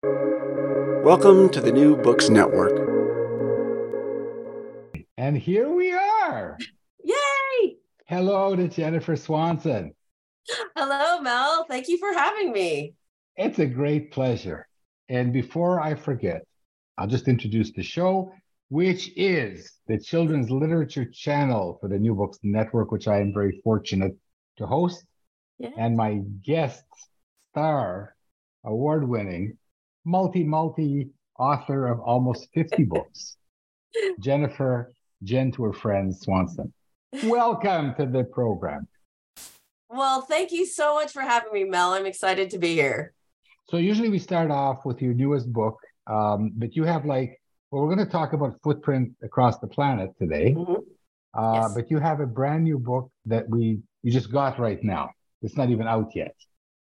Welcome to the New Books Network. And here we are. Yay! Hello to Jennifer Swanson. Hello, Mel. Thank you for having me. It's a great pleasure. And before I forget, I'll just introduce the show, which is the Children's Literature Channel for the New Books Network, which I am very fortunate to host. Yeah. And my guest star, award winning, multi, multi author of almost 50 books, Jennifer Jen to her friends Swanson. Welcome to the program. Well, thank you so much for having me, Mel. I'm excited to be here. So usually we start off with your newest book, um, but you have like well, we're going to talk about footprint across the planet today. Mhm. Uh, Yes. But you have a brand new book that we you just got right now. It's not even out yet.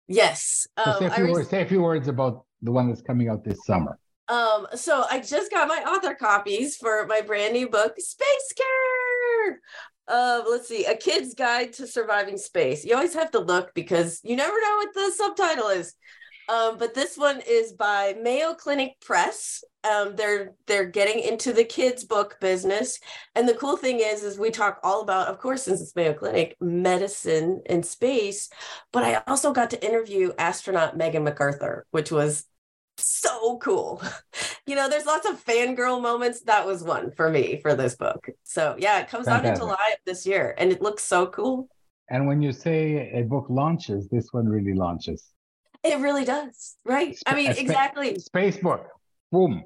Yes. So Um, say, a I few words, say a few words about the one that's coming out this summer. um, so I just got my author copies for my brand new book, Space Care. Uh, let's see, A Kid's Guide to Surviving Space. You always have to look because you never know what the subtitle is. Um, but this one is by Mayo Clinic Press. Um, they're they're getting into the kids book business, and the cool thing is, is we talk all about, of course, since it's Mayo Clinic, medicine and space. But I also got to interview astronaut Megan McArthur, which was so cool. You know, there's lots of fangirl moments. That was one for me for this book. So yeah, it comes out in July of this year, and it looks so cool. And when you say a book launches, this one really launches. It really does, right? I mean, a spa- exactly. Space book. Boom.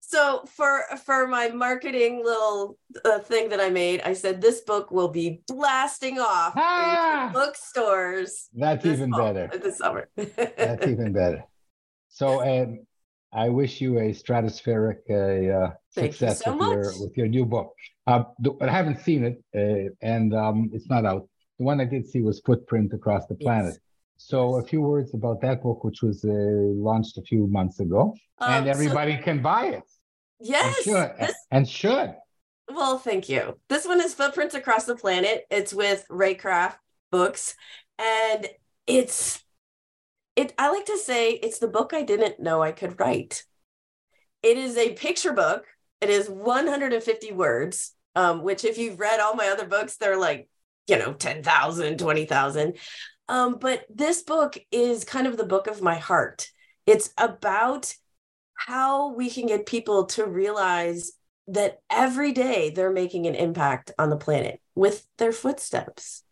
So for for my marketing little uh, thing that I made, I said this book will be blasting off Ah! bookstores That's even fall- better. this summer. That's even better. So um, I wish you a stratospheric uh, uh, success so with your with your new book. Uh, I haven't seen it, uh, and um, it's not out. The one I did see was Footprint Across the Planet. Yes. So a few words about that book, which was uh, launched a few months ago, Um, and so- everybody can buy it. And yes. should. this- And should. Well, thank you. This one is Footprints Across the Planet. It's with Reycraft Books, and it's it. I like to say it's the book I didn't know I could write. It is a picture book. It is 150 words, um, which if you've read all my other books, they're like, you know, 10,000, 20,000. Um, but this book is kind of the book of my heart. It's about how we can get people to realize that every day they're making an impact on the planet with their footsteps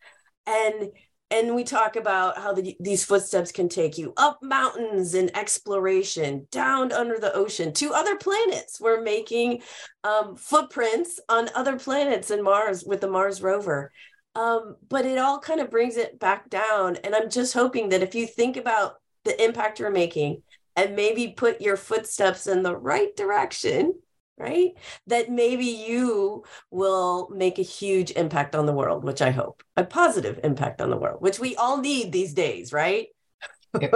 and and we talk about how the, these footsteps can take you up mountains in exploration down under the ocean to other planets. We're making um, footprints on other planets and mars with the mars rover. Um, but it all kind of brings it back down. And i'm just hoping that if you think about the impact you're making and maybe put your footsteps in the right direction right that maybe you will make a huge impact on the world which i hope a positive impact on the world which we all need these days right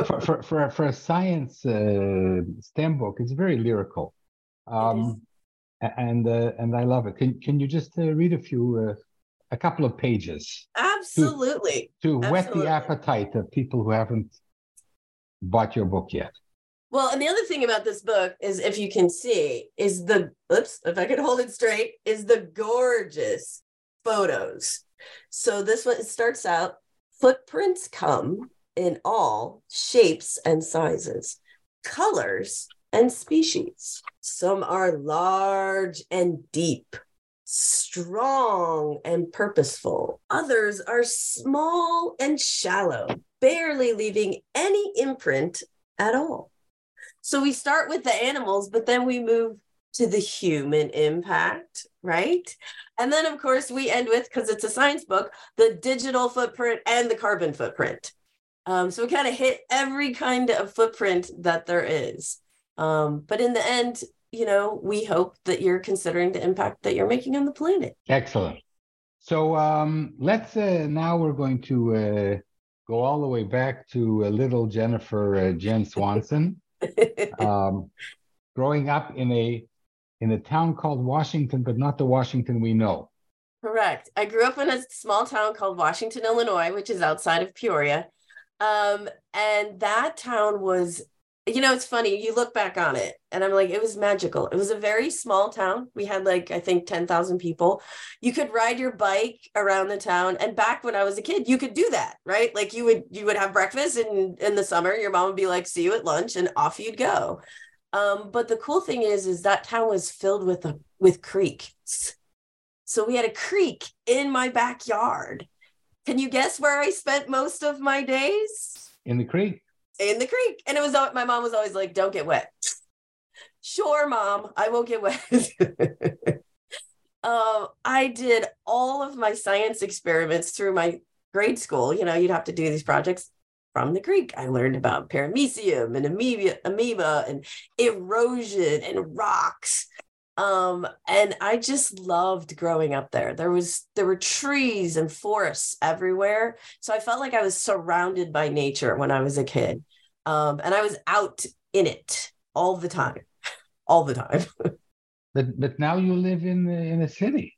for, for, for, for a science uh, STEM book, it's very lyrical. Um, a- and uh, and I love it. Can can you just uh, read a few, uh, a couple of pages absolutely to whet Absolutely. the appetite of people who haven't bought your book yet? Well and the other thing about this book is if you can see is the oops if i could hold it straight is the gorgeous photos. So this one starts out footprints come in all shapes and sizes colors and species. Some are large and deep strong and purposeful. Others are small and shallow barely leaving any imprint at all so we start with the animals, but then we move to the human impact, right? And then, of course, we end with, because it's a science book, the digital footprint and the carbon footprint. Um, so we kind of hit every kind of footprint that there is. Um, but in the end, you know, we hope that you're considering the impact that you're making on the planet. Excellent. So um, let's uh, now we're going to uh, go all the way back to uh, little Jennifer uh, Jen Swanson, um, growing up in a in a town called Washington, but not the Washington we know. Correct. I grew up in a small town called Washington, Illinois, which is outside of Peoria. Um, and that town was you know, it's funny. You look back on it, and I'm like, it was magical. It was a very small town. We had like, I think, 10,000 people. You could ride your bike around the town. And back when I was a kid, you could do that, right? Like you would, you would have breakfast, and in the summer, your mom would be like, see you at lunch, and off you'd go. Um, but the cool thing is, is that town was filled with a, with creeks. So we had a creek in my backyard. Can you guess where I spent most of my days? In the creek in the creek. And it was my mom was always like, don't get wet. Sure, mom, I won't get wet. um, I did all of my science experiments through my grade school. You know, you'd have to do these projects from the creek. I learned about paramecium and amoeba, amoeba and erosion and rocks. Um, and I just loved growing up there. There was there were trees and forests everywhere. So I felt like I was surrounded by nature when I was a kid. Um, and I was out in it all the time, all the time. but but now you live in the, in a city.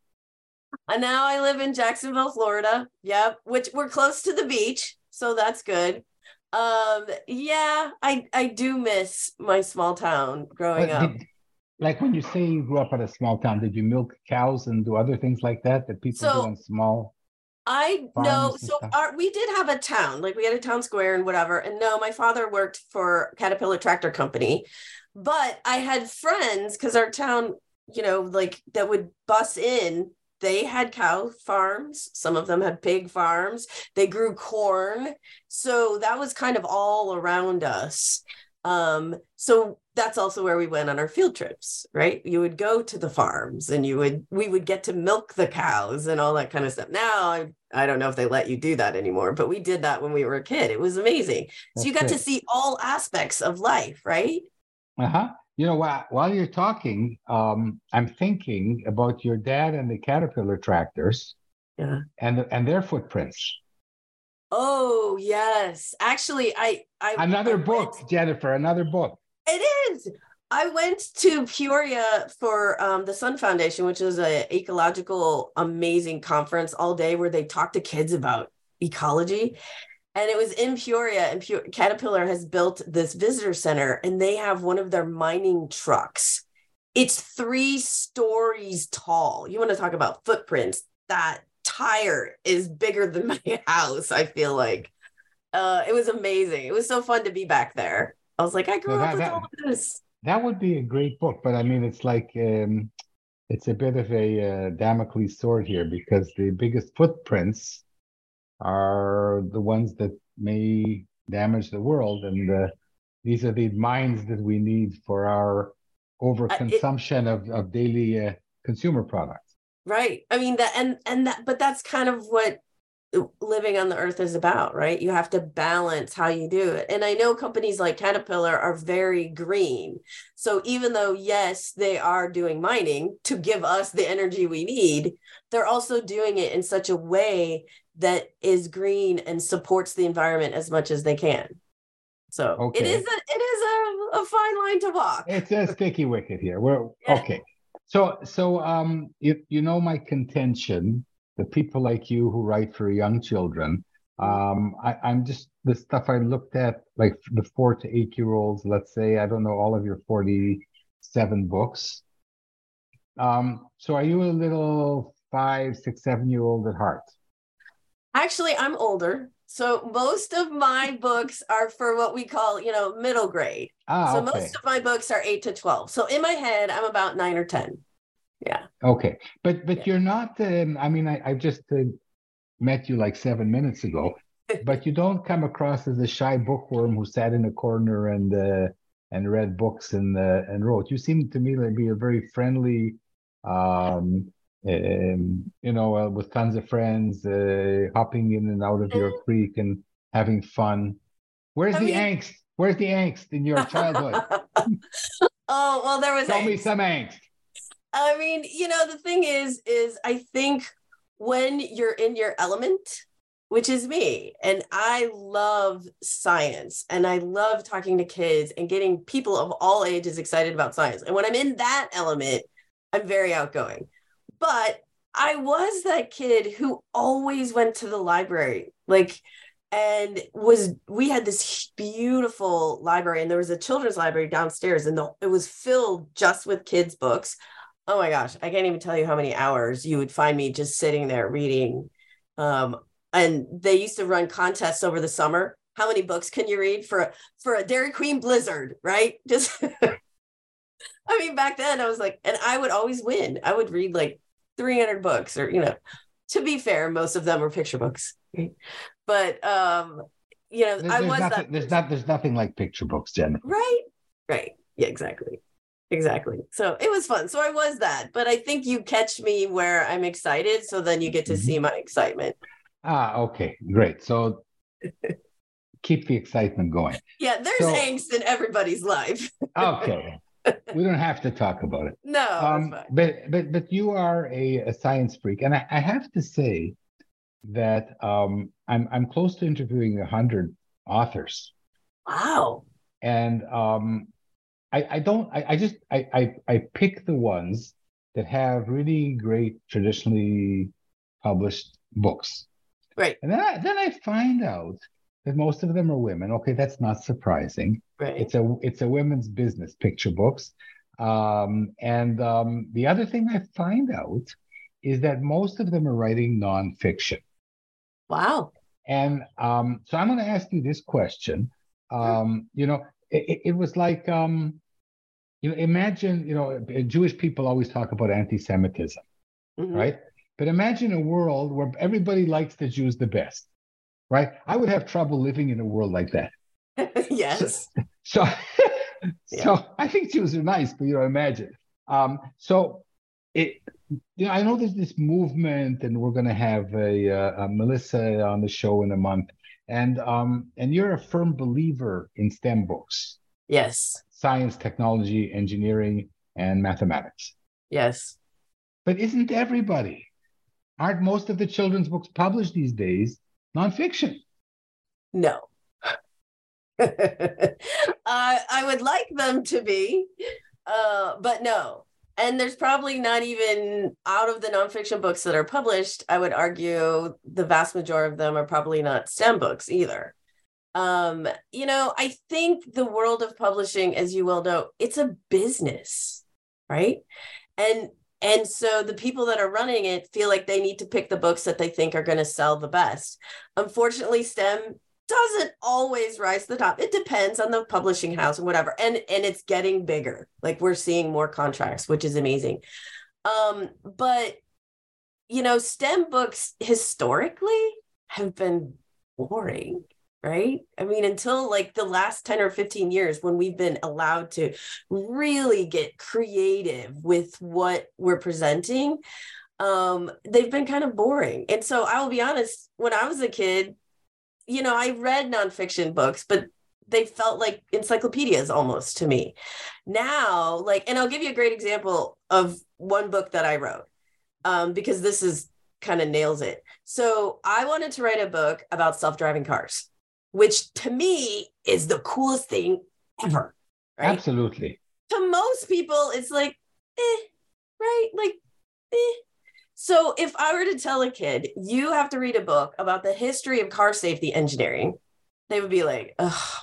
And now I live in Jacksonville, Florida. Yep, which we're close to the beach, so that's good. Um, yeah, I I do miss my small town growing but up. Did, like when you say you grew up in a small town, did you milk cows and do other things like that that people so, do in small? I know. So our, we did have a town, like we had a town square and whatever. And no, my father worked for Caterpillar Tractor Company, but I had friends because our town, you know, like that would bus in. They had cow farms. Some of them had pig farms. They grew corn. So that was kind of all around us. Um, so that's also where we went on our field trips, right? You would go to the farms and you would we would get to milk the cows and all that kind of stuff. Now I, I don't know if they let you do that anymore, but we did that when we were a kid. It was amazing. That's so you got to see all aspects of life, right? Uh-huh. You know, while, while you're talking, um, I'm thinking about your dad and the Caterpillar tractors yeah. and and their footprints. Oh yes, actually, I, I another I book, went, Jennifer, another book. It is. I went to Peoria for um, the Sun Foundation, which is a ecological amazing conference all day where they talk to kids about ecology. And it was in Peoria, and Caterpillar has built this visitor center, and they have one of their mining trucks. It's three stories tall. You want to talk about footprints? That tire is bigger than my house, I feel like. Uh, it was amazing. It was so fun to be back there. I was like, I grew that, up with that, all of this. That would be a great book, but I mean, it's like um, it's a bit of a uh, Damocles sword here because the biggest footprints are the ones that may damage the world, and uh, these are the mines that we need for our overconsumption uh, it, of, of daily uh, consumer products right. I mean that and and that but that's kind of what living on the earth is about right? You have to balance how you do it. And i know companies like caterpillar are very green. So even though yes they are doing mining to give us the energy we need they're also doing it in such a way that is green and supports the environment as much as they can. So okay. it is a it is a, a fine line to walk. It's a sticky wicket here. We're yeah. okay so, so um, you, you know my contention, the people like you who write for young children, um, I, I'm just the stuff I looked at, like the four to eight year olds, let's say, I don't know all of your 47 books. Um, so are you a little five, six, seven year old at heart? Actually, I'm older. So most of my books are for what we call, you know, middle grade. Ah, so okay. most of my books are eight to twelve. So in my head, I'm about nine or ten. Yeah. Okay, but but yeah. you're not. Um, I mean, I, I just uh, met you like seven minutes ago, but you don't come across as a shy bookworm who sat in a corner and uh, and read books and uh, and wrote. You seem to me to be a very friendly, um, um, you know, uh, with tons of friends, uh, hopping in and out of your mm-hmm. creek and having fun. Where's I the mean... angst? Where's the angst in your childhood? oh well, there was. Tell angst. me some angst. I mean, you know, the thing is, is I think when you're in your element, which is me, and I love science, and I love talking to kids and getting people of all ages excited about science. And when I'm in that element, I'm very outgoing. But I was that kid who always went to the library. Like and was we had this beautiful library and there was a children's library downstairs and the, it was filled just with kids books. Oh my gosh i can't even tell you how many hours you would find me just sitting there reading um, and they used to run contests over the summer. How many books can you read for for a dairy queen blizzard right? Just i mean back then i was like and i would always win. I would read like 300 books or you know to be fair most of them were picture books but um, you know, there's, I was nothing, that there's not there's nothing like picture books, Jennifer. Right. Right. Yeah, exactly. Exactly. So it was fun. So I was that, but I think you catch me where I'm excited. So then you get to mm-hmm. see my excitement. Ah, okay, great. So keep the excitement going. Yeah, there's so, angst in everybody's life. okay. We don't have to talk about it. No, um, but but but you are a, a science freak, and I, I have to say, that um, I'm I'm close to interviewing a hundred authors. Wow. And um, I I don't I, I just I, I I pick the ones that have really great traditionally published books. Right. And then I, then I find out that most of them are women. Okay, that's not surprising. Right. It's a it's a women's business picture books. Um, and um, the other thing I find out is that most of them are writing nonfiction. Wow. And um, so I'm going to ask you this question. Um, you know, it, it, was like, um, you know, imagine, you know, Jewish people always talk about anti-Semitism, mm-hmm. right? But imagine a world where everybody likes the Jews the best, right? I would have trouble living in a world like that. yes. So, so, yeah. so, I think Jews are nice, but you know, imagine. Um, so it you know, I know there's this movement, and we're going to have a, uh, a, Melissa on the show in a month, and um, and you're a firm believer in STEM books. Yes. Science, technology, engineering, and mathematics. Yes. But isn't everybody? Aren't most of the children's books published these days nonfiction? No. uh, I would like them to be, uh, but no and there's probably not even out of the nonfiction books that are published i would argue the vast majority of them are probably not stem books either um you know i think the world of publishing as you well know it's a business right and and so the people that are running it feel like they need to pick the books that they think are going to sell the best unfortunately stem doesn't always rise to the top. It depends on the publishing house and whatever. And and it's getting bigger. Like we're seeing more contracts, which is amazing. Um, but you know, STEM books historically have been boring, right? I mean, until like the last 10 or 15 years when we've been allowed to really get creative with what we're presenting, um, they've been kind of boring. And so I will be honest, when I was a kid, you know, I read nonfiction books, but they felt like encyclopedias almost to me. Now, like, and I'll give you a great example of one book that I wrote um, because this is kind of nails it. So I wanted to write a book about self-driving cars, which to me is the coolest thing ever. Right? Absolutely. To most people, it's like, eh, right? Like, eh. So if I were to tell a kid, you have to read a book about the history of car safety engineering, they would be like, oh,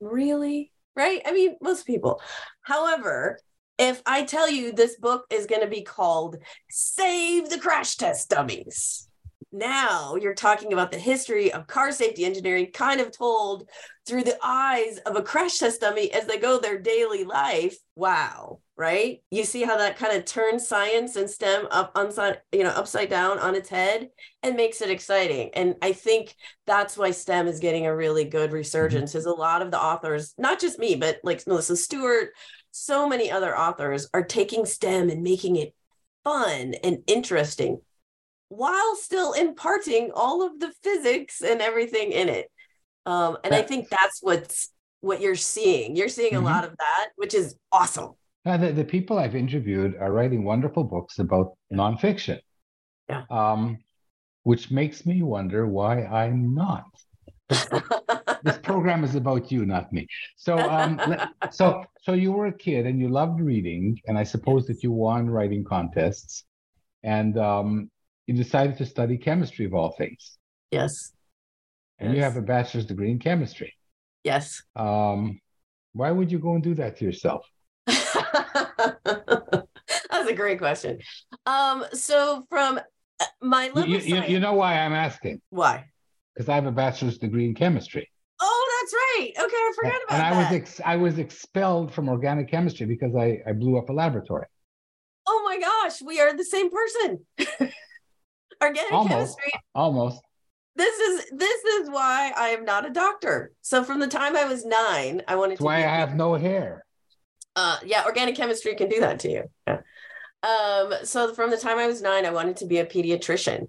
really? Right? I mean, most people. However, if I tell you this book is going to be called Save the Crash Test Dummies, now you're talking about the history of car safety engineering, kind of told through the eyes of a crash test dummy as they go their daily life. Wow, right? You see how that kind of turns science and STEM up upside, you know, upside down on its head and makes it exciting. And I think that's why STEM is getting a really good resurgence. Mm-hmm. Is a lot of the authors, not just me, but like Melissa Stewart, so many other authors are taking STEM and making it fun and interesting while still imparting all of the physics and everything in it. Um, and I think that's what's what you're seeing. You're seeing a mm-hmm. lot of that, which is awesome. Now, the, the people I've interviewed are writing wonderful books about nonfiction. Yeah. Um, which makes me wonder why I'm not. this program is about you, not me. So, um, so, so you were a kid and you loved reading, and I suppose that you won writing contests, and um, you decided to study chemistry of all things. Yes. and you have a bachelor's degree in chemistry. Yes. Um, why would you go and do that to yourself? That's a great question. Um, so from uh, my You, level you, you- you know why I'm asking? why? Because I have a bachelor's degree in chemistry. Oh, that's right. Okay, I forgot about that. and I that. was ex- I was expelled from organic chemistry because I, I blew up a laboratory. oh my gosh, we are the same person. Organic Almost. chemistry. Almost. This is this is why I am not a doctor. So from the time I was nine, I wanted That's to why I have no hair. uh yeah organic chemistry can do that to you yeah. um so from the time i was nine i wanted to be a pediatrician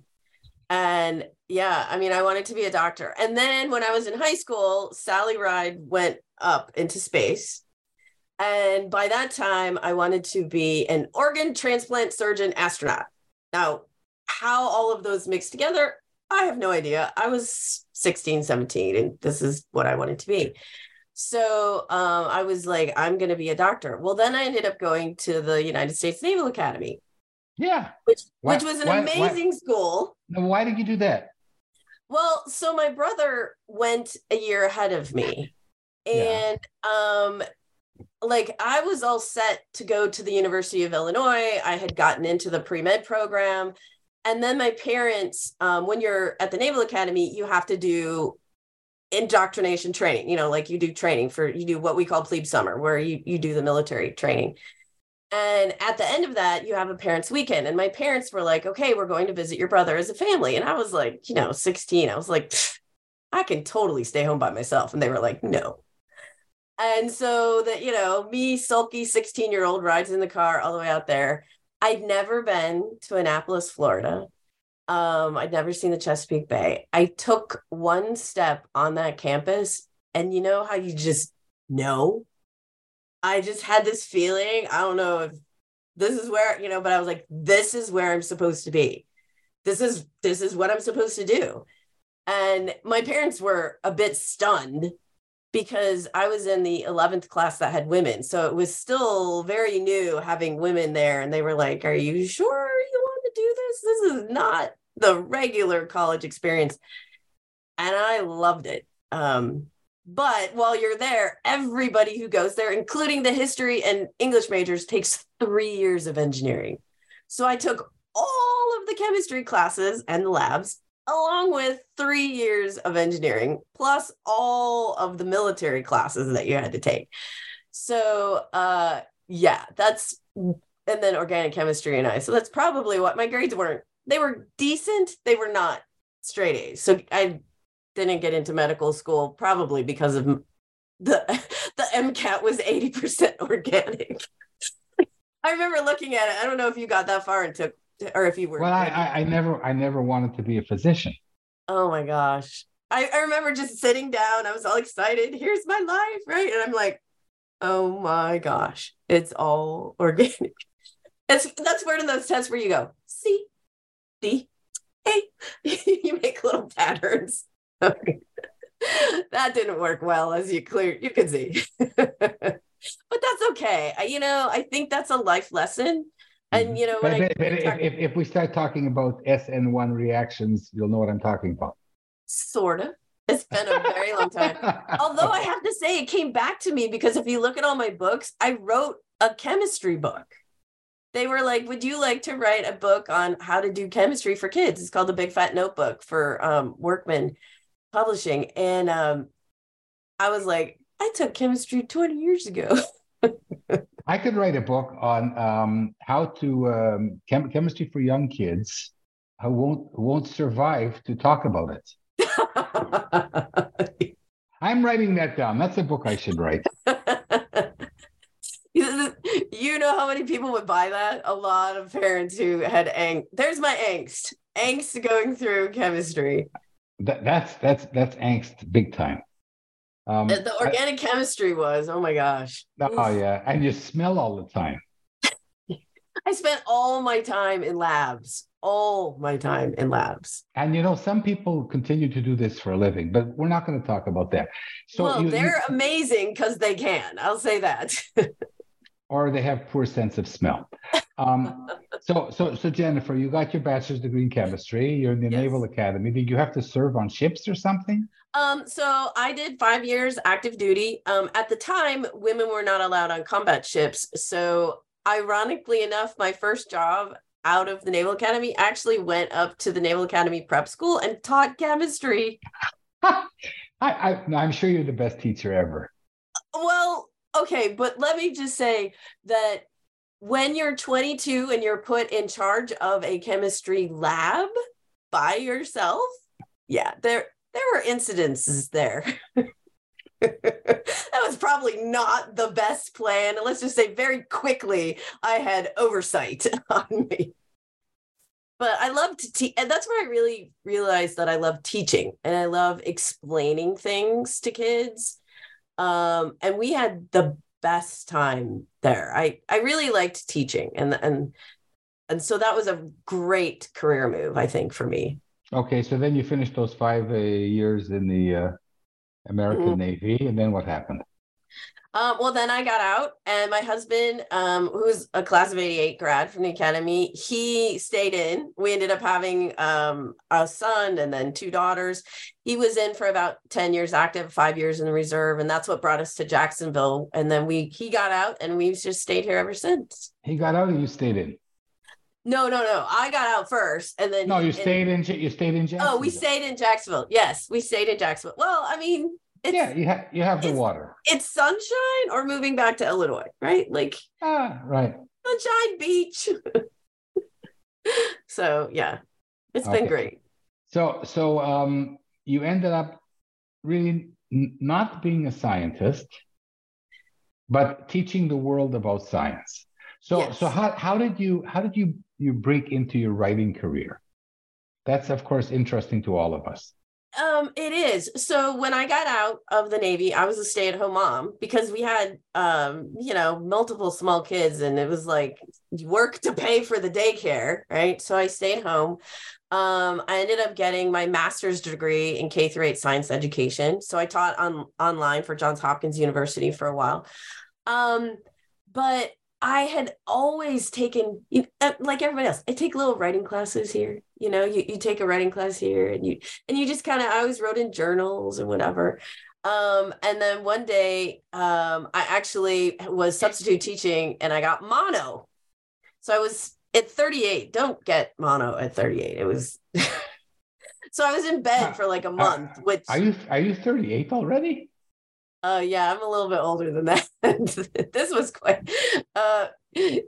and yeah i mean i wanted to be a doctor and then when i was in high school sally ride went up into space and by that time i wanted to be an organ transplant surgeon astronaut now how all of those mixed together i have no idea i was 16 17 and this is what i wanted to be so um, I was like, I'm going to be a doctor. Well, then I ended up going to the United States Naval Academy, Yeah. which Why- which was an why- why- amazing school. Why did you do that? Well, so my brother went a year ahead of me, Yeah. and um, like I was all set to go to the University of Illinois. I had gotten into the pre med program, and then my parents, um, when you're at the Naval Academy, you have to do indoctrination training. You know, like you do training for you do what we call plebe summer, where you you do the military training. And at the end of that, you have a parents' weekend. And my parents were like, okay, we're going to visit your brother as a family. And I was like, you know, 16. I was like, I can totally stay home by myself. And they were like, no. And so that, you know, me, sulky 16 year old rides in the car all the way out there. I'd never been to Annapolis, Florida. Um, I'd never seen the Chesapeake Bay. I took one step on that campus, and you know how you just know? I just had this feeling. I don't know if this is where, you know, but I was like, this is where I'm supposed to be. This is this is what I'm supposed to do. And my parents were a bit stunned because I was in the 11th class that had women. So it was still very new having women there. And they were like, Are you sure you want to do this? This is not the regular college experience. And I loved it. Um, but while you're there, everybody who goes there, including the history and English majors, takes three years of engineering. So I took all of the chemistry classes and the labs along with three years of engineering, plus all of the military classes that you had to take. So, uh, yeah, that's, and then organic chemistry and I. So that's probably what my grades weren't. They were decent, they were not straight A's. So I didn't get into medical school probably because of the the MCAT was 80% organic. I remember looking at it. I don't know if you got that far and took or if you were Well, I, I, I never I never wanted to be a physician. Oh my gosh. I, I remember just sitting down. I was all excited. Here's my life, right? And I'm like, oh my gosh, it's all organic. It's that's one of those tests where you go, C, D, A. you make little patterns. that didn't work well, as you clear you can see. but that's okay. I, you know, I think that's a life lesson. And you know, But, but, but if, if, if we start talking about SN1 reactions, you'll know what I'm talking about. sort of. It's been a very long time. Although I have to say, it came back to me because if you look at all my books, I wrote a chemistry book. They were like, Would you like to write a book on how to do chemistry for kids? It's called The Big Fat Notebook for um, Workman Publishing. And um, I was like, I took chemistry 20 years ago. I could write a book on um, how to um, chem- chemistry for young kids who won't who won't survive to talk about it. I'm writing that down. That's a book I should write. you know how many people would buy that? A lot of parents who had angst. There's my angst. Angst going through chemistry. That, that's that's that's angst big time. Um, The organic chemistry was, oh my gosh. Oh yeah, and you smell all the time. I spent all my time in labs, all my time in labs. And you know, some people continue to do this for a living, but we're not going to talk about that. So well, you- you- they're amazing because they can. I'll say that. or they have poor sense of smell. Um, So, so, so Jennifer, you got your bachelor's degree in chemistry. You're in the Yes. Naval Academy. Did you have to serve on ships or something? Um, so I did five years active duty. Um, at the time, women were not allowed on combat ships. So, ironically enough, my first job out of the Naval Academy actually went up to the Naval Academy prep school and taught chemistry. I, I, I'm sure you're the best teacher ever. Well, okay, but let me just say that when you're 22 and you're put in charge of a chemistry lab by yourself, yeah, there there were incidences there. that was probably not the best plan. And let's just say very quickly I had oversight on me. But I love to teach, and that's where I really realized that I love teaching and I love explaining things to kids um and we had the best time there i i really liked teaching and and and so that was a great career move i think for me Okay, so then you finished those five uh, years in the uh, American Mhm. Navy, and then what happened? Um well then i got out and my husband um who's a class of 88 grad from the academy he stayed in we ended up having um a son and then two daughters he was in for about 10 years active five years in the reserve and that's what brought us to jacksonville and then we he got out and we've just stayed here ever since He got out, and you stayed in. No, no, no. I got out first, and then No, you and- stayed in. You stayed in Jacksonville. Oh, we stayed in Jacksonville. Yes, we stayed in Jacksonville. Well, I mean, it's Yeah, you have you have the water. it's sunshine or moving back to Illinois, right? Like Ah, right. sunshine beach. so yeah, it's Okay. been great. So so um, you ended up really n- not being a scientist, but teaching the world about science. So Yes. so how how did you how did you you break into your writing career? That's of course interesting to all of us. Um, it is. So when I got out of the Navy, I was a stay-at-home mom because we had um, you know, multiple small kids and it was like work to pay for the daycare, right? So I stayed home. Um, I ended up getting my master's degree in K through 8 science education. So I taught on online for Johns Hopkins University for a while. Um, but I had always taken, you- uh, like everybody else, I take little writing classes here. You know, you, you take a writing class here and you and you just kind of I always wrote in journals and whatever. Um, and then one day um, I actually was substitute teaching and I got mono. So I was at 38. Don't get mono at 38. It was so I was in bed for like a month, which Are you are you 38 already? Uh yeah, I'm a little bit older than that. this was quite uh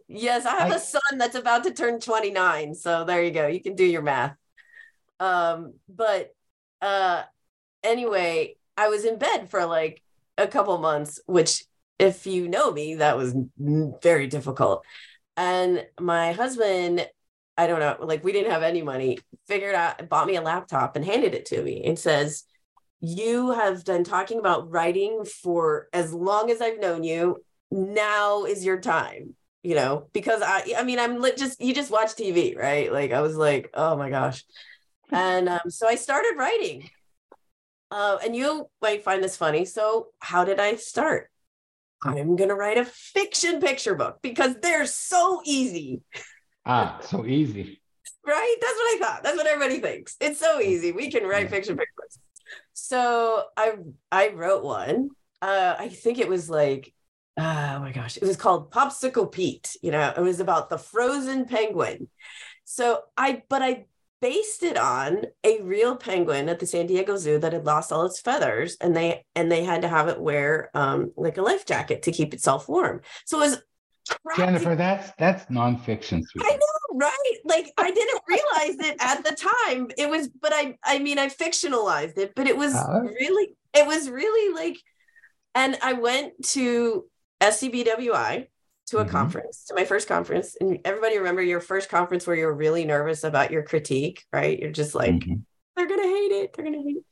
yes, I have a I- son that's about to turn 29. So there you go. You can do your math. Um, but uh anyway, I was in bed for like a couple months, which if you know me, that was very difficult. And my husband, I don't know, like we didn't have any money, figured out, bought me a laptop and handed it to me and says, You have been talking about writing for as long as I've known you. Now is your time, you know, because I, I mean, I'm just, you just watch TV, right? Like I was like, Oh my gosh. And um, so I started writing. Uh, and you might find this funny. So, how did I start? I'm going to write a fiction picture book because they're so easy, Ah, so easy. right? That's what I thought. That's what everybody thinks. It's so easy. We can write Yeah. fiction picture books. So I I wrote one. Uh, I think it was like, oh my gosh, it was called Popsicle Pete. You know, it was about the frozen penguin. So I, but I based it on a real penguin at the San Diego Zoo that had lost all its feathers, and they and they had to have it wear um like a life jacket to keep itself warm. So it was Jennifer, that's that's nonfiction, I know, right? Like I didn't realize it at the time. It was, but I, I mean, I fictionalized it, but it was Uh. really, it was really like, and I went to SCBWI to a Mhm. conference, to my first conference, and everybody remember your first conference where you're really nervous about your critique, right? You're just like, Mhm. they're gonna hate it. They're gonna hate it.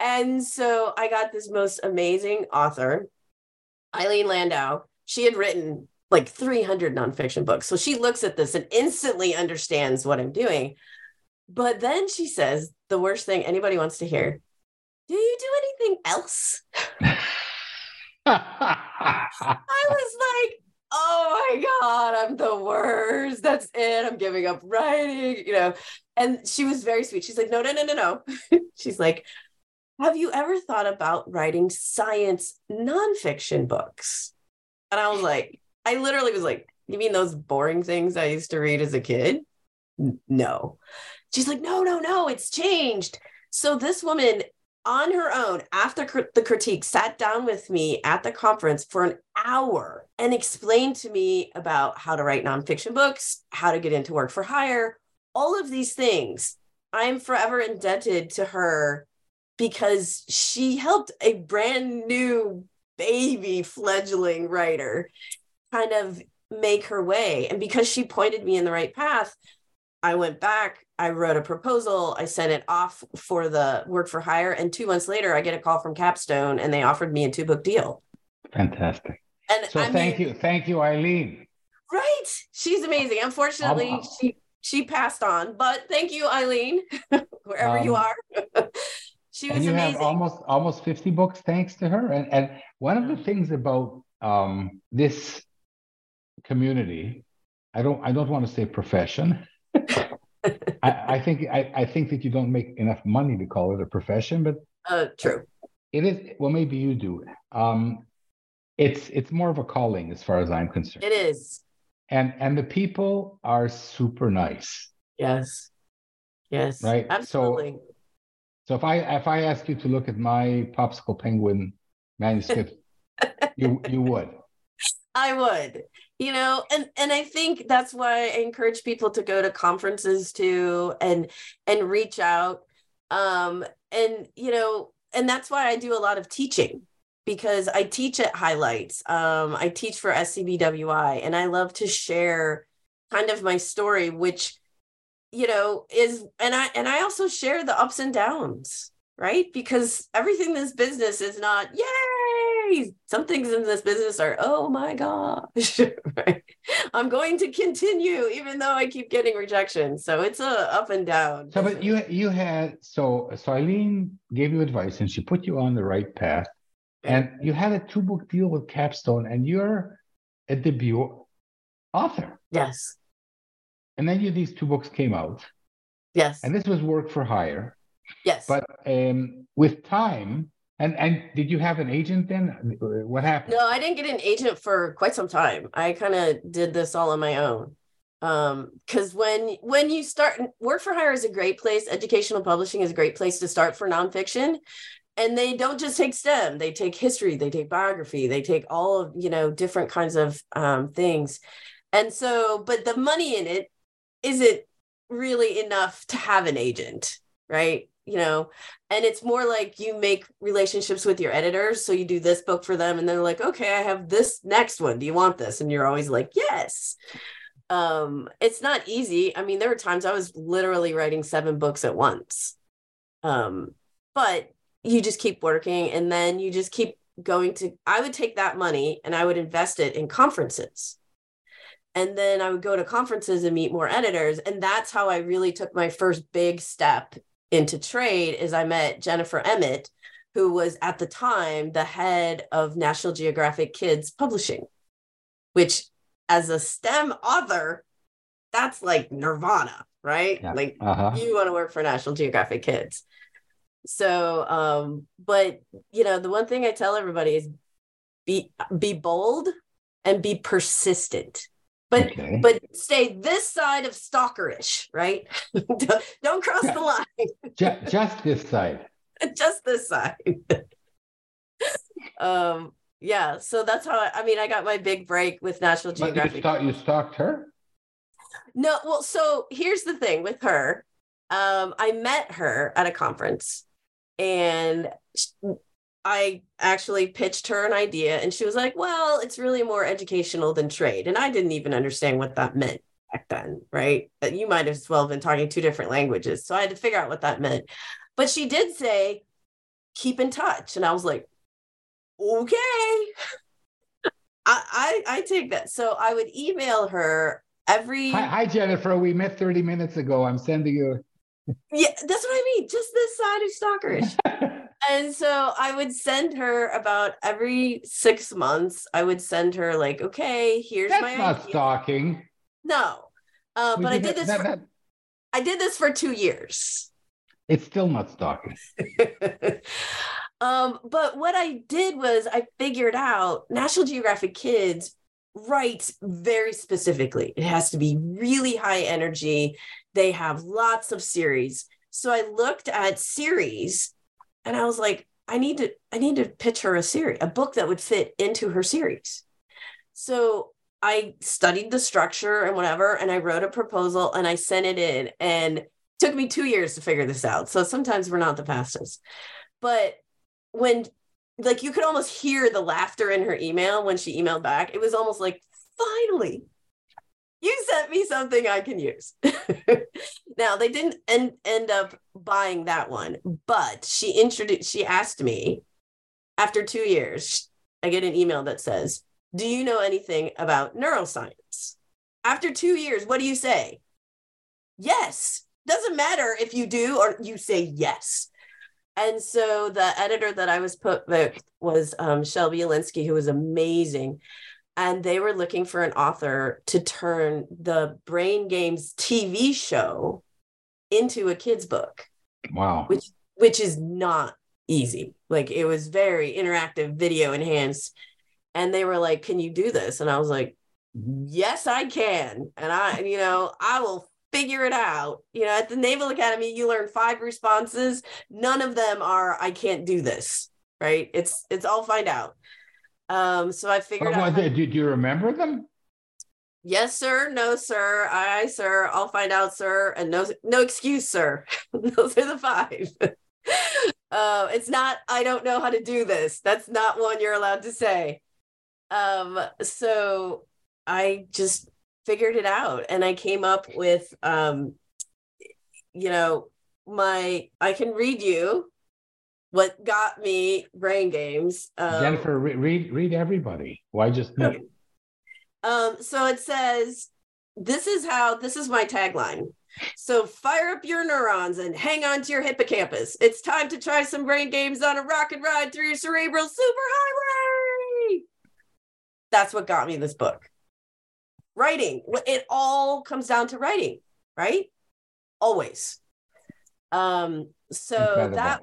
And so I got this most amazing author, Eileen Landau. She had written like 300 nonfiction books. So she looks at this and instantly understands what I'm doing. But then she says the worst thing anybody wants to hear Do you do anything else? I was like, oh my God, I'm the worst. That's it. I'm giving up writing, you know. And she was very sweet. She's like, no, no, no, no, no. She's like, have you ever thought about writing science nonfiction books? And I was like, I literally was like, you mean those boring things I used to read as a kid? No. She's like, no, no, no, it's changed. So this woman on her own after cr- the critique sat down with me at the conference for an hour and explained to me about how to write nonfiction books, how to get into work for hire, all of these things. I'm forever indebted to her because she helped a brand new baby fledgling writer kind of make her way. And because she pointed me in the right path, I went back, I wrote a proposal, I sent it off for the work for hire. And two months later, I get a call from Capstone and they offered me a two book deal. Fantastic. And so I thank mean, you. Thank you, Eileen. Right. She's amazing. Unfortunately, um, she she passed on, but thank you, Eileen, wherever um, you are. she was you amazing. have almost almost 50 books thanks to her. And and one of the things about um, this community, I don't I don't want to say profession I, I, think I, I, think that you don't make enough money to call it a profession, but uh, true. It is well, maybe you do. Um, it's it's more of a calling, as far as I'm concerned. It is, and and the people are super nice. Yes, yes, right. Absolutely. So, so if I if I ask you to look at my popsicle penguin manuscript, you you would. I would you know and and i think that's why i encourage people to go to conferences too and and reach out um and you know and that's why i do a lot of teaching because i teach at highlights um i teach for scbwi and i love to share kind of my story which you know is and i and i also share the ups and downs right? Because everything in this business is not yeah some things in this business are, oh my gosh, right? I'm going to continue even though I keep getting rejection. So it's a up and down. So, but you you had so so Eileen gave you advice and she put you on the right path, and you had a two book deal with Capstone, and you're a debut author. Yes. And then you these two books came out. Yes. And this was work for hire. Yes. But um, with time, and and did you have an agent then? What happened? No, I didn't get an agent for quite some time. I kind of did this all on my own. Um, because when when you start work for hire is a great place, educational publishing is a great place to start for nonfiction. And they don't just take STEM, they take history, they take biography, they take all of you know different kinds of um, things. And so, but the money in it isn't really enough to have an agent, right? You know and it's more like you make relationships with your editors so you do this book for them and they're like okay i have this next one. Do you want this? And you're always like yes. Um it's not easy. I mean there were times i was literally writing seven books at once. Um but you just keep working and then you just keep going to i would take that money and i would invest it in conferences. And then i would go to conferences and meet more editors and that's how i really took my first big step into trade is I met Jennifer Emmett, who was at the time the head of National Geographic Kids Publishing, which as a STEM author, that's like nirvana, right? Yeah. Like uh-huh. you want to work for National Geographic Kids. So, um, but you know, the one thing I tell everybody is be be bold and be persistent but okay. but stay this side of stalkerish, right? don't, don't, cross the line. just, just this side. just this side. um, yeah. So that's how I, I, mean I got my big break with National Geographic. you, stalk, you stalked her? No. Well, so here's the thing with her. Um, I met her at a conference, and I actually pitched her an idea and she was like, well, it's really more educational than trade. And I didn't even understand what that meant back then, right? That You might as well have been talking two different languages. So I had to figure out what that meant. But she did say, keep in touch. And I was like, okay. I, I, I take that. So I would email her every hi, hi, Jennifer. We met 30 minutes ago. I'm sending you yeah, that's what I mean. Just this side of stalkerish. and so I would send her about every six months. I would send her like, okay, here's That's my not idea. stalking. No, uh, but I did did that- this. that- For, that- I did this for two years. it's still not stalking. um, but what I did was I figured out National Geographic Kids writes very specifically. It has to be really high energy. They have lots of series. So I looked at series and I was like, I need to I need to pitch her a series, a book that would fit into her series. So I studied the structure and whatever, and I wrote a proposal and I sent it in. And it took me two years to figure this out. So sometimes we're not the fastest. But when like you could almost hear the laughter in her email when she emailed back, it was almost like, finally, you sent me something I can use. now they didn't end, end up buying that one, but she introduced she asked me after two years, I get an email that says, Do you know anything about neuroscience? After two years, what do you say? Yes. Doesn't matter if you do or you say yes. And so the editor that I was put with was um, Shelby Alinsky, who was amazing. And they were looking for an author to turn the Brain Games TV show into a kid's book Wow. which which is not easy. Like it was very interactive, video enhanced. And they were like, "Can you do this?" And I was like, mm-hmm. "Yes, I can." And I, you know, I will figure it out. You know, at the Naval Academy, you learn five responses. None of them are "I can't do this." Right? It's it's all find out. Um, so I figured Well, out. well, how- do, do you remember them? yes, sir. No, sir. Aye, sir. I'll find out, sir. And no, no excuse, sir. Those are the five. uh, it's not. I don't know how to do this. That's not one you're allowed to say. Um, so I just figured it out, and I came up with, um, you know, my. I can read you what got me brain games. Um, Jennifer, re- read read everybody. Why just me? Um, so it says, this is how this is my tagline. So fire up your neurons and hang on to your hippocampus. It's time to try some brain games on a rocket ride through your cerebral superhighway. That's what got me this book. Writing. It all comes down to writing, right? Always. Um, so Incredible. that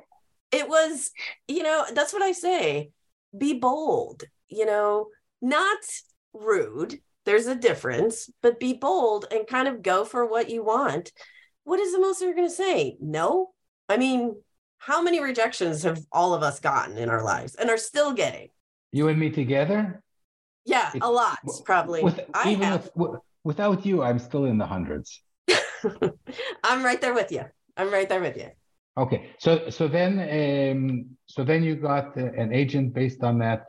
it was, you know, that's what I say. Be bold, you know, not rude. There's a difference, but be bold and kind of go for what you want. What is the most you're going to say? No. I mean, how many rejections have all of us gotten in our lives and are still getting? You and me together? Yeah, It- a lot, probably. With, I even have. with, wi- without you, I'm still in the hundreds. I'm right there with you. I'm right there with you. Okay, so so then um, so then you got uh, an agent based on that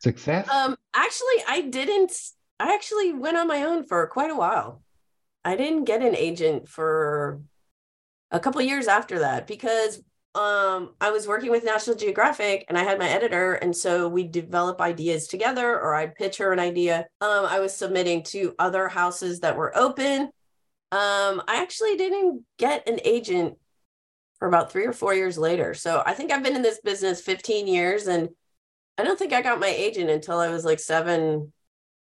success. Um, actually, I didn't. I actually went on my own for quite a while. I didn't get an agent for a couple years after that because um, I was working with National Geographic and I had my editor, and so we develop ideas together, or I'd pitch her an idea. Um, I was submitting to other houses that were open. Um, I actually didn't get an agent for about three or four years later. So I think I've been in this business 15 years and I don't think I got my agent until I was like seven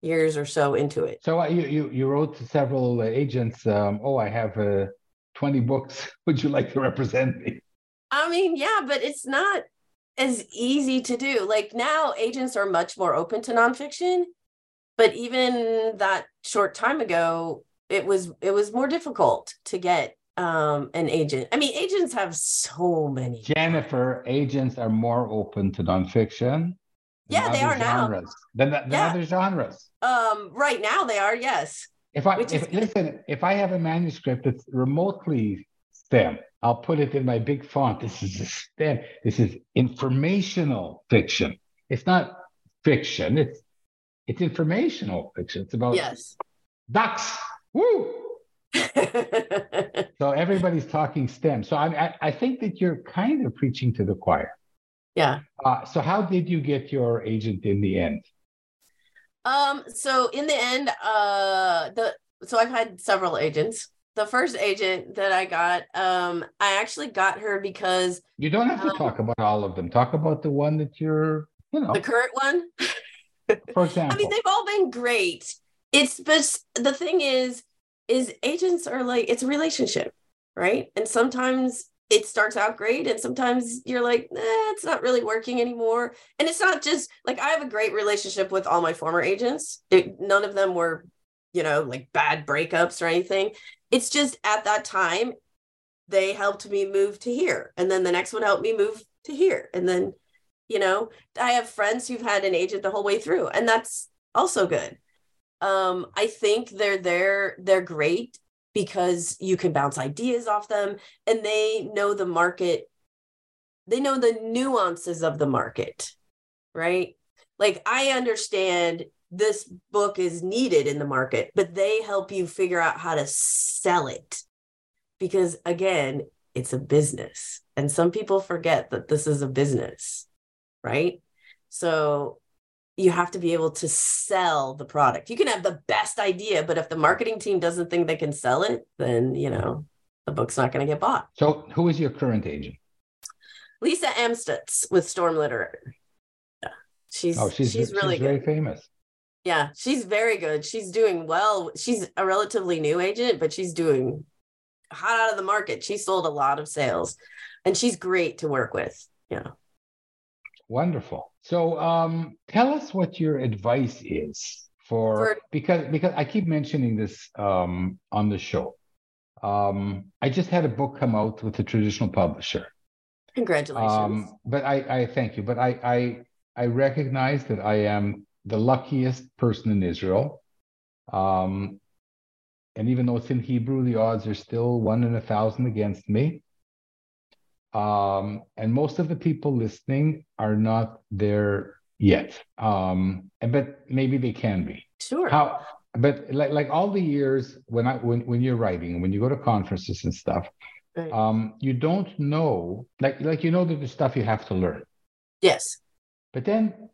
years or so into it. so uh, you you you wrote to several uh, agents. Um, oh, I have uh, twenty books. Would you like to represent me? I mean, yeah, but it's not as easy to do. Like now, agents are much more open to nonfiction, but even that short time ago, it was it was more difficult to get um, an agent. I mean, agents have so many. Jennifer, agents are more open to nonfiction. Yeah, they are now. genres, Than, than Yeah. other genres. Um, right now, they are yes. If I is if, listen, if I have a manuscript that's remotely STEM, I'll put it in my big font. This is a STEM. This is informational fiction. It's not fiction. It's it's informational fiction. It's about Yes. ducks. Woo! So everybody's talking STEM. So I, I I think that you're kind of preaching to the choir. yeah. Uh, so how did you get your agent in the end? Um, so in the end, uh the so I've had several agents. the first agent that I got, um, I actually got her because You don't have to Um, talk about all of them. Talk about the one that you're, you know, the current one. for example, I mean, they've all been great. It's but the thing is, is agents are like it's a relationship, right? And sometimes it starts out great, and sometimes you're like, it's not really working anymore. And it's not just like I have a great relationship with all my former agents. It, none of them were, you know, like bad breakups or anything. It's just at that time, they helped me move to here, and then the next one helped me move to here, and then you know i have friends who've had an agent the whole way through and that's also good um i think they're there they're great because you can bounce ideas off them and they know the market they know the nuances of the market right like i understand this book is needed in the market but they help you figure out how to sell it because again it's a business and some people forget that this is a business right? So you have to be able to sell the product. You can have the best idea, but if the marketing team doesn't think they can sell it, then you know the book's not going to get bought. so, who is your current agent? Lisa Amstutz with Storm Literary. Yeah, she's Oh, she's she's, really very good. famous. Yeah, she's very good. She's doing well. She's a relatively new agent, but she's doing hot out of the market. She sold a lot of sales, and she's great to work with. Yeah. Wonderful. So, um, tell us what your advice is for, For- because because I keep mentioning this um, on the show. Um, I just had a book come out with a traditional publisher. Congratulations. Um, but I, I thank you. But I, I, I recognize that I am the luckiest person in Israel. Um, and even though it's in Hebrew, the odds are still one in a thousand against me. Um, and most of the people listening are not there yet. Um, and but maybe they can be. sure. How? But like like all the years when I when when you're writing, when you go to conferences and stuff, Right. um, you don't know like like you know that there's stuff you have to learn, yes. but then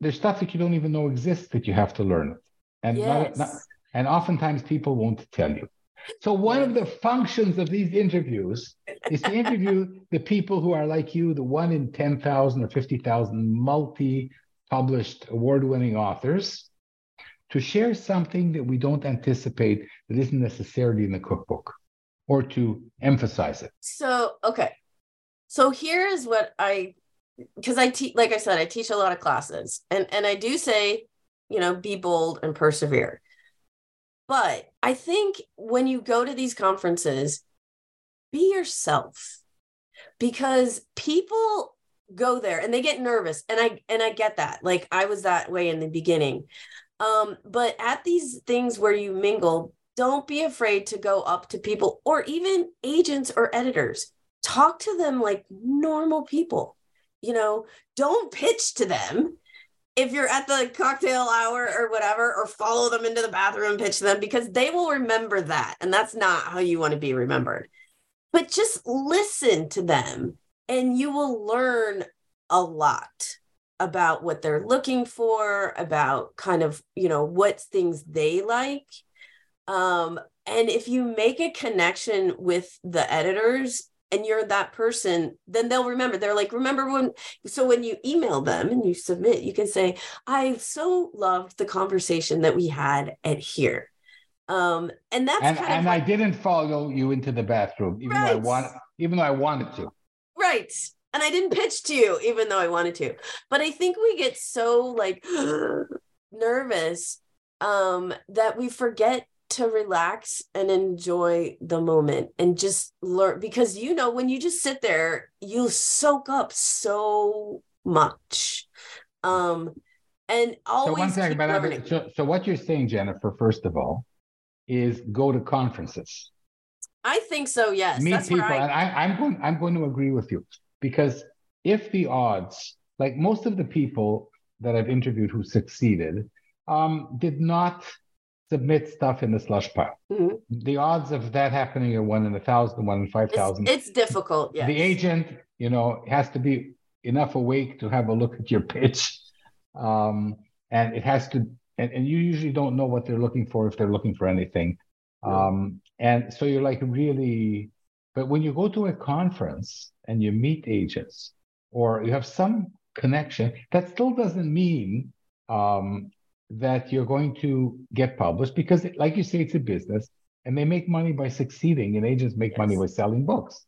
there's stuff that you don't even know exists that you have to learn, and not- not- and oftentimes people won't tell you. So one of the functions of these interviews is to interview the people who are like you, the one in ten thousand or fifty thousand multi-published award-winning authors, to share something that we don't anticipate that isn't necessarily in the cookbook, or to emphasize it. So, okay. So here is what I because I teach like I said I teach a lot of classes and and I do say, you know, be bold and persevere. But I think when you go to these conferences, be yourself. Because people go there and they get nervous and I and I get that. Like I was that way in the beginning. Um but at these things where you mingle, don't be afraid to go up to people or even agents or editors. Talk to them like normal people. You know, don't pitch to them if you're at the cocktail hour or whatever, or follow them into the bathroom pitch them because they will remember that. And that's not how you want to be remembered. But just listen to them and you will learn a lot about what they're looking for, about kind of, you know, what things they like. Um, and if you make a connection with the editors and you're that person, then they'll remember. They're like, remember when, so when you email them and you submit, you can say, I so loved the conversation that we had at here. Um, and that's And and I didn't follow you into the bathroom, even though I Right. want, even though I wanted to. right. And I didn't pitch to you, even though I wanted to. But I think we get so like nervous um, that we forget to relax and enjoy the moment and just learn because you know when you just sit there you soak up so much um and always so one second, keep but I, learning. so, so what you're saying, Jennifer, first of all, is go to conferences, I think so yes meet that's people, I and I, I'm going. I'm going to agree with you because if the odds, like most of the people that I've interviewed who succeeded, um, did not submit stuff in the slush pile. Mhm. The odds of that happening are one in a thousand, one in five thousand. it's, it's difficult yes The agent, you know, has to be enough awake to have a look at your pitch. Um, and it has to, and, and you usually don't know what they're looking for if they're looking for anything. Um, and so you're like really, but when you go to a conference and you meet agents or you have some connection, that still doesn't mean um, that you're going to get published because, like you say, it's a business and they make money by succeeding, and agents make yes. money by selling books.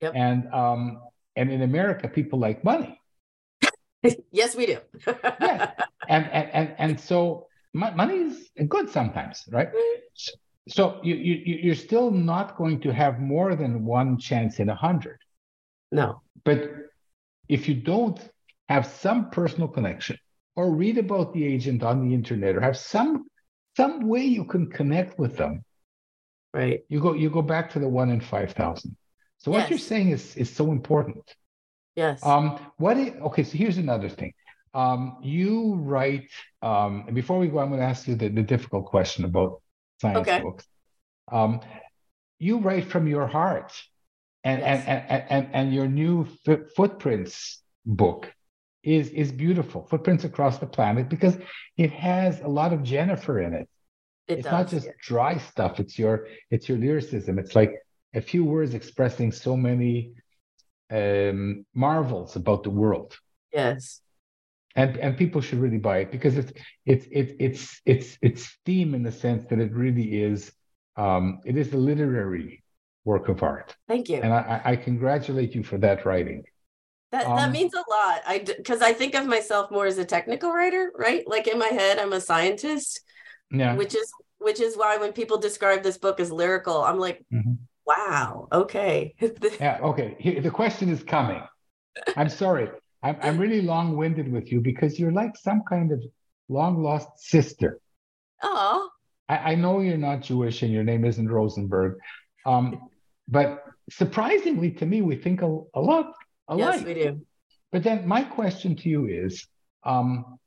Yep. And um, and in America, people like money. yes, we do. yeah, and and and and so money is good sometimes, right? So, so you you you're still not going to have more than one chance in a hundred. No. But if you don't have some personal connection, or read about the agent on the internet, or have some some way you can connect with them, right? You go you go back to the one in five thousand. So what yes. you're saying is is so important. Yes. Um. What? Is, okay. So here's another thing. Um. You write. Um. And before we go, I'm going to ask you the, the difficult question about science okay. books. Um. You write from your heart, and yes. and, and and and your new f- footprints book is is beautiful. Footprints across the planet because it has a lot of Jennifer in it. It it's does, not just yeah. dry stuff. It's your it's your lyricism. It's like a few words expressing so many um, marvels about the world. Yes. And and people should really buy it because it's it's it's it's it's it's theme in the sense that it really is um, it is a literary work of art. Thank you. And I, I congratulate you for that writing. That um, that means a lot. I because I think of myself more as a technical writer, right? Like in my head, I'm a scientist. Yeah. Which is which is why when people describe this book as lyrical, I'm like, mm-hmm. wow, okay. yeah, okay. Here, the question is coming. I'm sorry. I'm I'm really long-winded with you because you're like some kind of long lost sister. Oh. I, I know you're not Jewish and your name isn't Rosenberg. Um, but surprisingly to me, we think a, a lot alike. Yes, we do. But then my question to you is, um,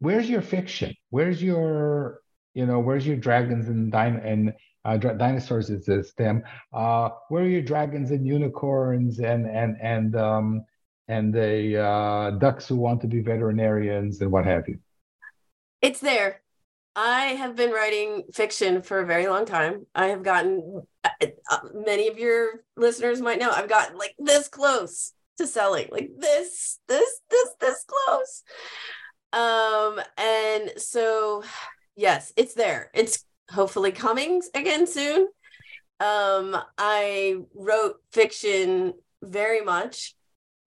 where's your fiction? Where's your, you know, where's your dragons and din- and uh, dinosaurs is this stem. Uh, where are your dragons and unicorns and and and um, and the uh, ducks who want to be veterinarians and what have you? It's there. I have been writing fiction for a very long time. I have gotten uh, uh, many of your listeners might know I've gotten like this close to selling like this this this this close um and so yes it's there. It's hopefully coming again soon. Um i wrote fiction very much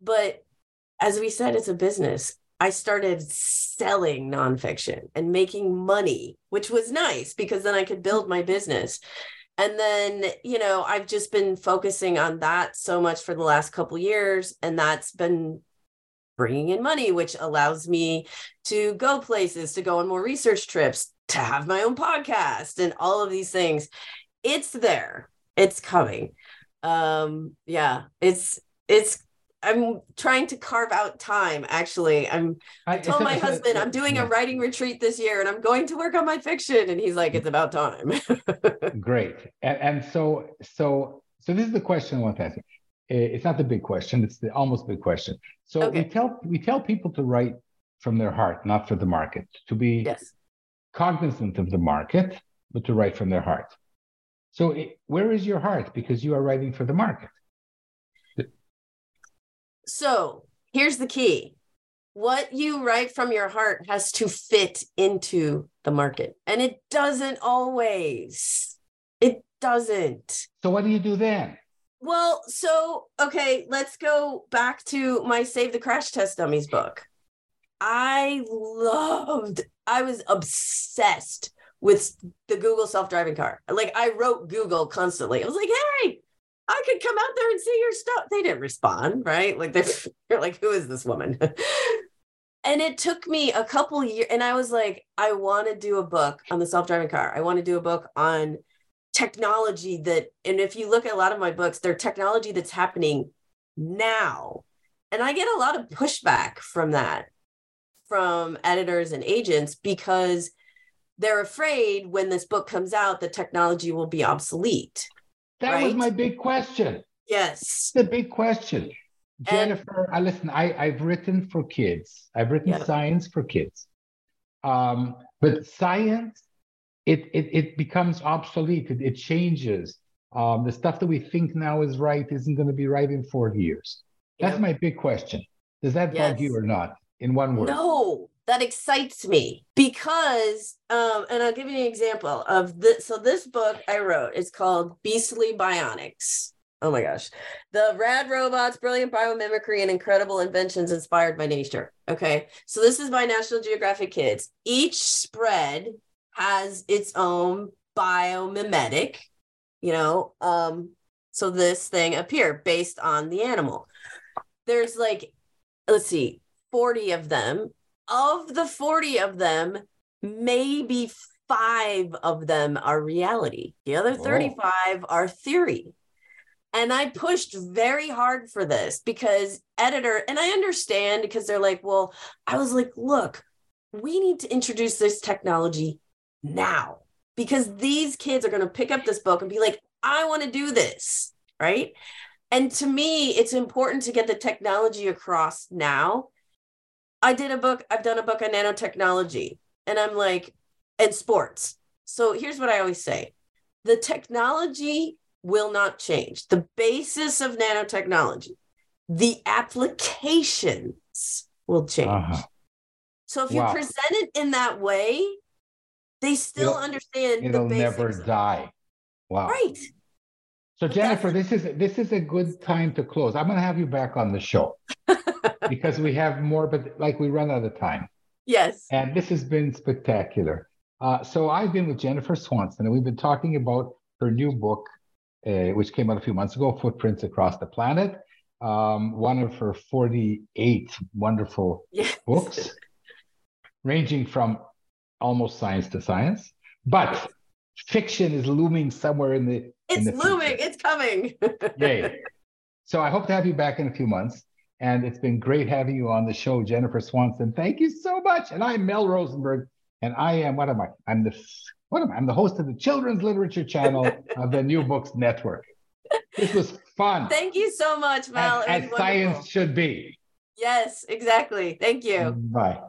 but as we said it's a business. I started selling nonfiction and making money which was nice because then i could build my business and then you know i've just been focusing on that so much for the last couple years and that's been bringing in money which allows me to go places to go on more research trips to have my own podcast and all of these things. It's there. It's coming. Um yeah it's it's I'm trying to carve out time. Actually, I'm. I told my husband I'm doing a writing retreat this year, and I'm going to work on my fiction. And he's like, "It's about time." Great, and, and so so so this is the question I want to ask. It's not the big question; it's the almost big question. So okay. we tell we tell people to write from their heart, not for the market. To be yes. cognizant of the market, but to write from their heart. So it, where is your heart? Because you are writing for the market. So here's the key what you write from your heart has to fit into the market, and it doesn't always. It doesn't. So, what do you do then? Well, so, okay, let's go back to my Save the Crash Test Dummies book. I loved, I was obsessed with the Google self driving car. Like, I wrote Google constantly. I was like, hey, I could come out there and see your stuff. They didn't respond, right? Like they're, they're like, who is this woman? and it took me a couple years, and I was like, I want to do a book on the self-driving car. I want to do a book on technology that, and if you look at a lot of my books, they're technology that's happening now. And I get a lot of pushback from that, from editors and agents, because they're afraid when this book comes out, the technology will be obsolete that right? was my big question. Yes. The big question. Jennifer, I listen, I, I've written for kids. I've written yeah. science for kids. Um, but science it it, it becomes obsolete. It, it changes. Um, the stuff that we think now is right isn't going to be right in 40 years. That's Yep. my big question. Does that bug you or not? In one word. No, that excites me because, um, and I'll give you an example of this. So this book I wrote is called Beastly Bionics. Oh my gosh, the rad robots, brilliant biomimicry, and incredible inventions inspired by nature. Okay, so this is by National Geographic Kids. Each spread has its own biomimetic, you know. Um, so this thing appeared based on the animal. There's like, let's see, 40 of them. Of the 40 of them, maybe five of them are reality. The other Whoa. 35 are theory. And I pushed very hard for this because editor, and I understand because they're like, well, I was like, look, we need to introduce this technology now because these kids are going to pick up this book and be like, I want to do this. Right. And to me, it's important to get the technology across now. I did a book, I've done a book on nanotechnology, and I'm like, and sports. So here's what I always say the technology will not change. The basis of nanotechnology, the applications will change. Uh-huh. So if you present it in that way, they still It'll- understand It'll the never die. Wow. Right. So Jennifer, this is this is a good time to close. I'm going to have you back on the show because we have more, but like we run out of time. Yes. And this has been spectacular. Uh, so I've been with Jennifer Swanson, and we've been talking about her new book, uh, which came out a few months ago, Footprints Across the Planet. Um, one of her 48 wonderful Yes. books, ranging from almost science to science, but fiction is looming somewhere in the It's looming. It's coming. Yay. So I hope to have you back in a few months. And it's been great having you on the show, Jennifer Swanson. Thank you so much. And I'm Mel Rosenberg, and I am what am I? I'm the what am I? I'm the host of the Children's Literature Channel of the New Books Network. This was fun. Thank you so much, Mel. as as science should be. Yes, exactly. Thank you. Bye.